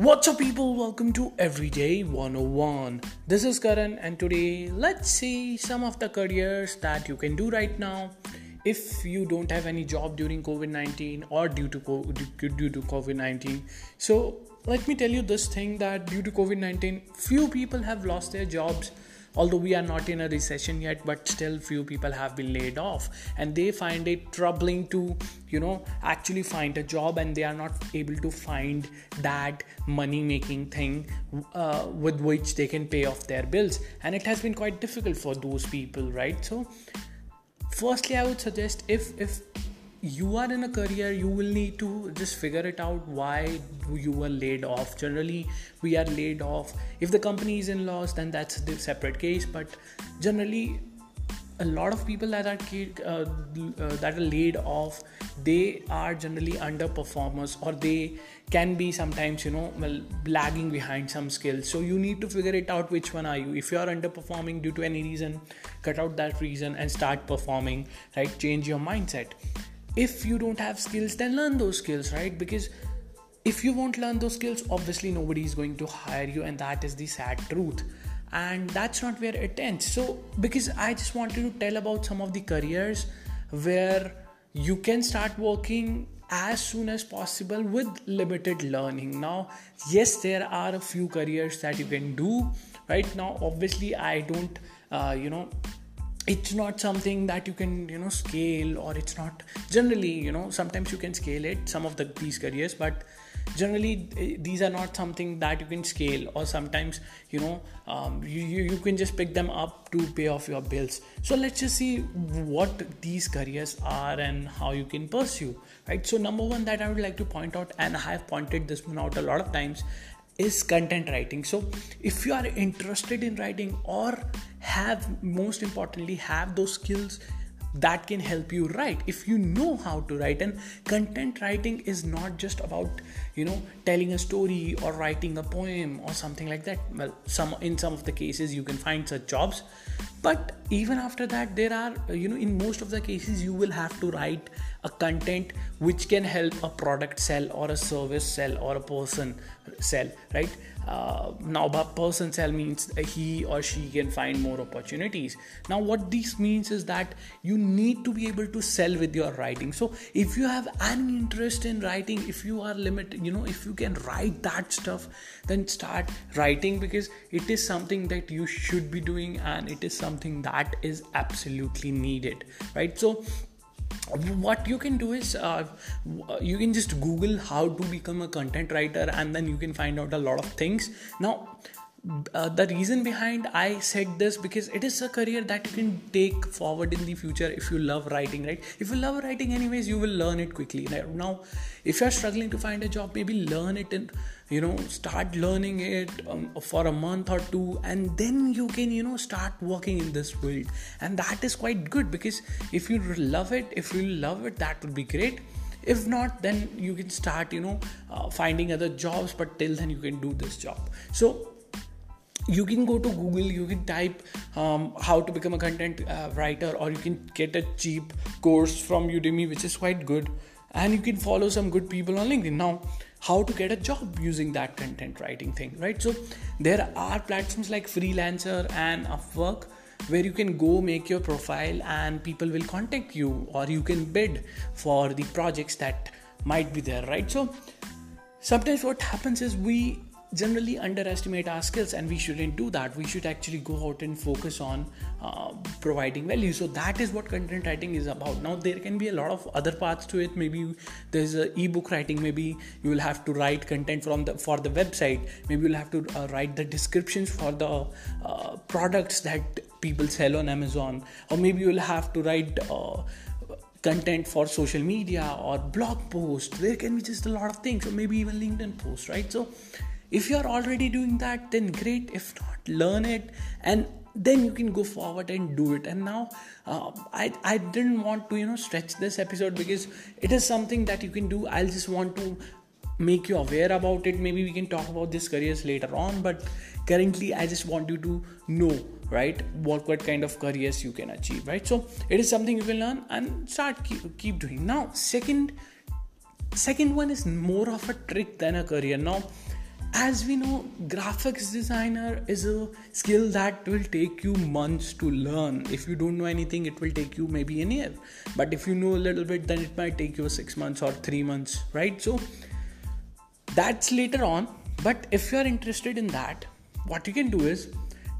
What's up, people? Welcome to Everyday 101. This is Karan, and today let's see some of the careers that you can do right now if you don't have any job during COVID 19 or due to due to COVID 19. So, let me tell you this thing that due to COVID 19, few people have lost their jobs although we are not in a recession yet but still few people have been laid off. And they find it troubling to you know actually find a job and they are not able to find that money making thing uh, with which they can pay off their bills. And it has been quite difficult for those people right? So firstly i would suggest if if you are in a career you will need to just figure it out why you were laid off. Generally we are laid off. If the company is in loss then that's the separate case. But generally a lot of people that are uh, uh, that are laid off they are generally underperformers or they can be sometimes you know well, lagging behind some skills. So you need to figure it out which one are you. If you are underperforming due to any reason cut out that reason and start performing right? Change your mindset if you don't have skills then learn those skills right? Because if you won't learn those skills obviously nobody is going to hire you and that is the sad truth. And that's not where it ends. So because i just wanted to tell about some of the careers where you can start working as soon as possible with limited learning. Now yes there are a few careers that you can do right? Now obviously i don't uh, you know it's not something that you can you know scale or it's not generally you know sometimes you can scale it some of the these careers but generally eh, these are not something that you can scale or sometimes you know um, you, you, you can just pick them up to pay off your bills. So let's just see what these careers are and how you can pursue right? So number one that i would like to point out and i have pointed this one out a lot of times is content writing. So if you are interested in writing or have most importantly have those skills that can help you write. If you know how to write and content writing is not just about you know telling a story or writing a poem or something like that. Well some in some of the cases you can find such jobs. But even after that there are you know in most of the cases you will have to write a content which can help a product sell or a service sell or a person sell right? Uh, now a person sell means he or she can find more opportunities. Now what this means is that you need to be able to sell with your writing. So if you have any interest in writing if you are limited you know if you can write that stuff then start writing because it is something that you should be doing and it is something that is absolutely needed right? So what you can do is uh, you can just google how to become a content writer and then you can find out a lot of things. Now uh, the reason behind I said this because it is a career that you can take forward in the future if you love writing, right? If you love writing, anyways, you will learn it quickly. Now, if you're struggling to find a job, maybe learn it and you know start learning it um, for a month or two, and then you can you know start working in this field, and that is quite good because if you love it, if you love it, that would be great if not then you can start you know uh, finding other jobs but till then you can do this job so you can go to google you can type um, how to become a content uh, writer or you can get a cheap course from udemy which is quite good. And you can follow some good people on linkedin. Now how to get a job using that content writing thing right? So there are platforms like freelancer and upwork where you can go make your profile and people will contact you or you can bid for the projects that might be there right? So sometimes what happens is we generally underestimate our skills and we shouldn't do that. We should actually go out and focus on uh, providing value. So that is what content writing is about. Now there can be a lot of other parts to it. Maybe there's a ebook writing. Maybe you will have to write content from the for the website. Maybe you'll have to uh, write the descriptions for the uh, products that people sell on amazon. Or maybe you'll have to write uh, content for social media or blog post there can be just a lot of things. Or maybe even linkedin post right? So if you're already doing that then great. If not learn it. And then you can go forward and do it. And now uh, I, I didn't want to you know stretch this episode because it is something that you can do. I'll just want to make you aware about it. Maybe we can talk about this careers later on. But currently i just want you to know right what what kind of careers you can achieve right? So it is something you can learn and start keep, keep doing. Now second second one is more of a trick than a career. Now as we know graphics designer is a skill that will take you months to learn. If you don't know anything it will take you maybe a year. But if you know a little bit then it might take you 6 months or 3 months right? So that's later on. But if you're interested in that what you can do is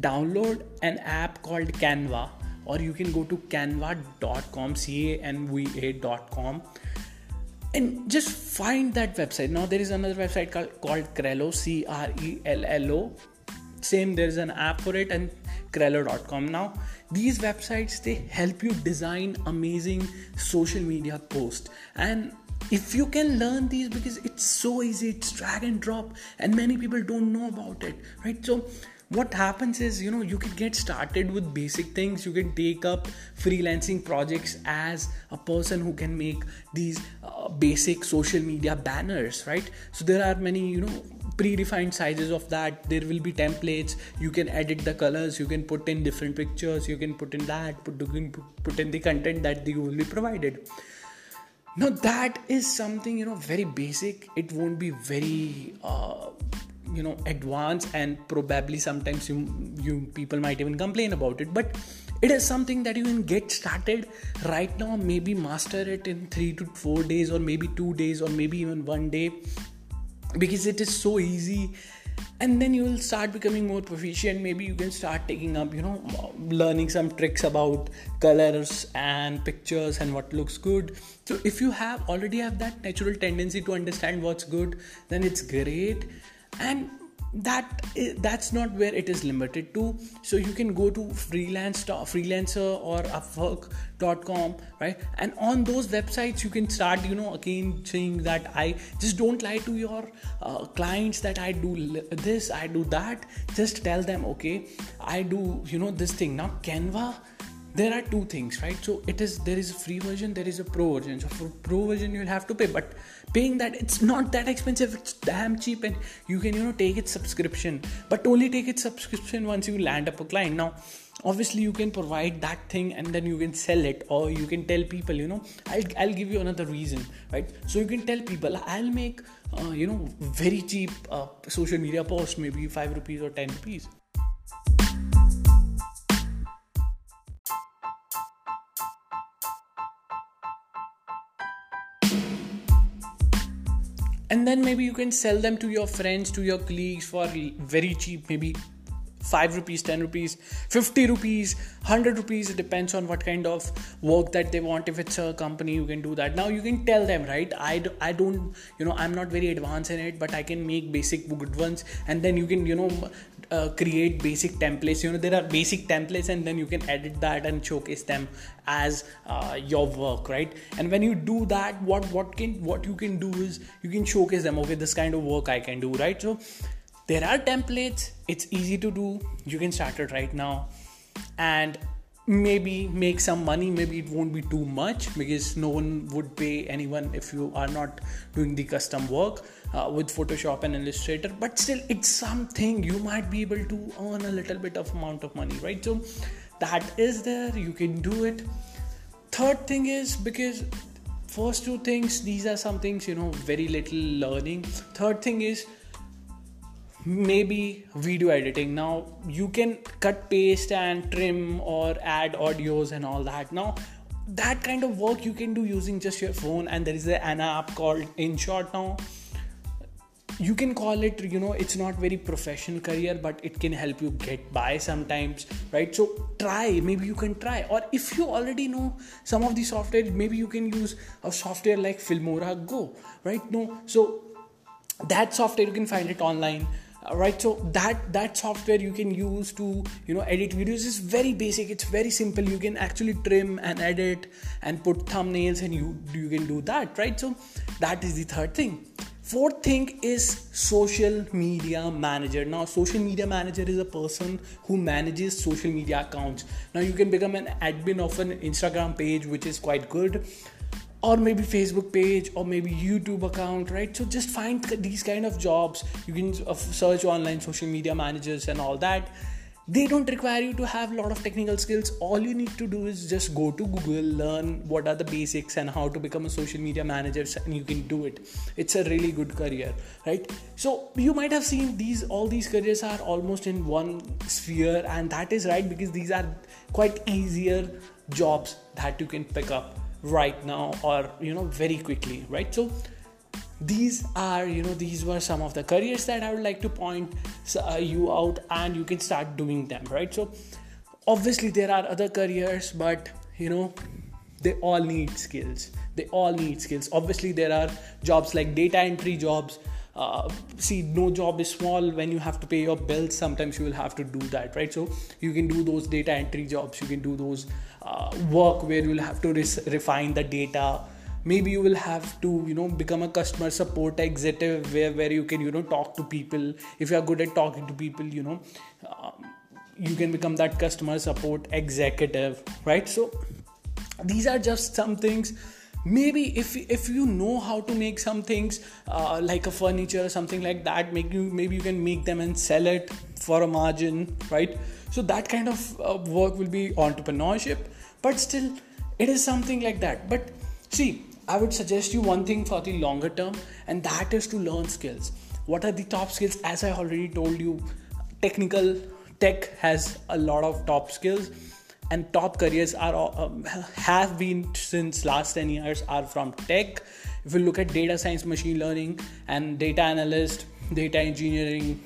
download an app called canva or you can go to canva.com c a n v a.com and just find that website. Now there is another website called, called crello c-r-e-l-l-o same there's an app for it and crello.com now these websites they help you design amazing social media posts. And if you can learn these because it's so easy it's drag and drop and many people don't know about it right? So what happens is you know you can get started with basic things. You can take up freelancing projects as a person who can make these uh, basic social media banners right? So there are many you know predefined sizes of that. There will be templates. You can edit the colors. You can put in different pictures. You can put in that. Put, put in the content that you will be provided. Now that is something you know very basic. It won't be very uh, you know advanced and probably sometimes you you people might even complain about it. But it is something that you can get started right now maybe master it in 3 to 4 days or maybe 2 days or maybe even one day. Because it is so easy. And then you will start becoming more proficient. Maybe you can start taking up you know learning some tricks about colors and pictures and what looks good. So if you have already have that natural tendency to understand what's good then it's great and that that's not where it is limited to. So you can go to freelance freelancer or upwork.com right? And on those websites you can start you know again saying that i just don't lie to your uh, clients that i do this i do that. Just tell them okay i do you know this thing. Now canva there are two things right? So it is there is a free version there is a pro version. So for pro version you'll have to pay. But paying that it's not that expensive. It's damn cheap and you can you know take it subscription. But only take it subscription once you land up a client. Now obviously you can provide that thing and then you can sell it or you can tell people you know. I'll, I'll give you another reason right? So you can tell people i'll make uh, you know very cheap uh, social media post maybe 5 rupees or 10 rupees and then maybe you can sell them to your friends to your colleagues for very cheap maybe 5 rupees 10 rupees 50 rupees 100 rupees. It depends on what kind of work that they want. If it's a company you can do that. Now you can tell them right? I, do, I don't you know i'm not very advanced in it but i can make basic good ones. And then you can you know uh, create basic templates. You know there are basic templates and then you can edit that and showcase them as uh, your work right? And when you do that what what can what you can do is you can showcase them. Okay this kind of work i can do right? So there are templates. It's easy to do. You can start it right now. And maybe make some money maybe it won't be too much because no one would pay anyone if you are not doing the custom work uh, with photoshop and illustrator. But still it's something you might be able to earn a little bit of amount of money right? So that is there. You can do it. Third thing is because first two things these are some things you know very little learning. Third thing is maybe video editing. Now you can cut paste and trim or add audios and all that. Now that kind of work you can do using just your phone and there is an app called InShot. Now you can call it you know it's not very professional career but it can help you get by sometimes right? So try. Maybe you can try. Or if you already know some of the software maybe you can use a software like filmora go right? No. So that software you can find it online Uh, right so that that software you can use to you know edit videos is very basic. It's very simple. You can actually trim and edit and put thumbnails and you you can do that right? So that is the third thing. Fourth thing is social media manager. Now social media manager is a person who manages social media accounts. Now you can become an admin of an instagram page which is quite good or maybe facebook page or maybe youtube account right? So just find these kind of jobs. You can uh, search online social media managers and all that. They don't require you to have a lot of technical skills. All you need to do is just go to google learn what are the basics and how to become a social media manager and you can do it. It's a really good career right? So you might have seen these all these careers are almost in one sphere and that is right because these are quite easier jobs that you can pick up right now or you know very quickly right? So these are you know these were some of the careers that i would like to point uh, you out and you can start doing them right? So obviously there are other careers but you know they all need skills. They all need skills. Obviously there are jobs like data entry jobs. Uh, see no job is small when you have to pay your bills. Sometimes you will have to do that right? So you can do those data entry jobs. You can do those uh, work where you'll have to refine the data. Maybe you will have to you know become a customer support executive where, where you can you know talk to people. If you are good at talking to people you know um, you can become that customer support executive right? So these are just some things maybe if if you know how to make some things uh, like a furniture or something like that make you maybe you can make them and sell it for a margin right so that kind of uh, work will be entrepreneurship but still it is something like that but see I would suggest you one thing for the longer term, and that is to learn skills. What are the top skills? As I already told you, technical tech has a lot of top skills, and top careers are um, have been since last 10 years are from tech. If you look at data science, machine learning, and data analyst, data engineering,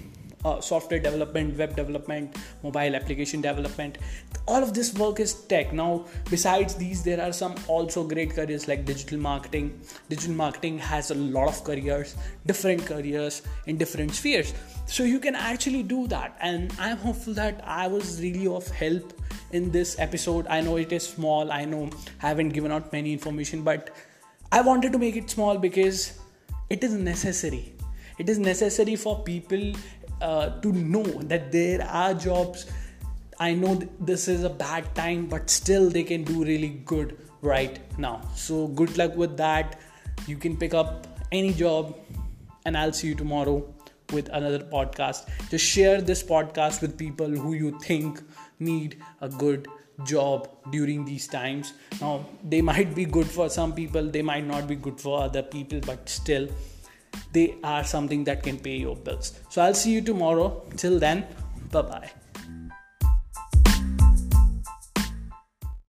uh, software development, web development, mobile application development. All of this work is tech. Now, besides these, there are some also great careers like digital marketing. Digital marketing has a lot of careers, different careers in different spheres. So you can actually do that. And I'm hopeful that I was really of help in this episode. I know it is small, I know I haven't given out many information, but I wanted to make it small because it is necessary. It is necessary for people uh, to know that there are jobs. I know this is a bad time but still they can do really good right now. So good luck with that. You can pick up any job and i'll see you tomorrow with another podcast. Just share this podcast with people who you think need a good job during these times now they might be good for some people they might not be good for other people but still they are something that can pay your bills. So I'll see you tomorrow. Till then, bye bye.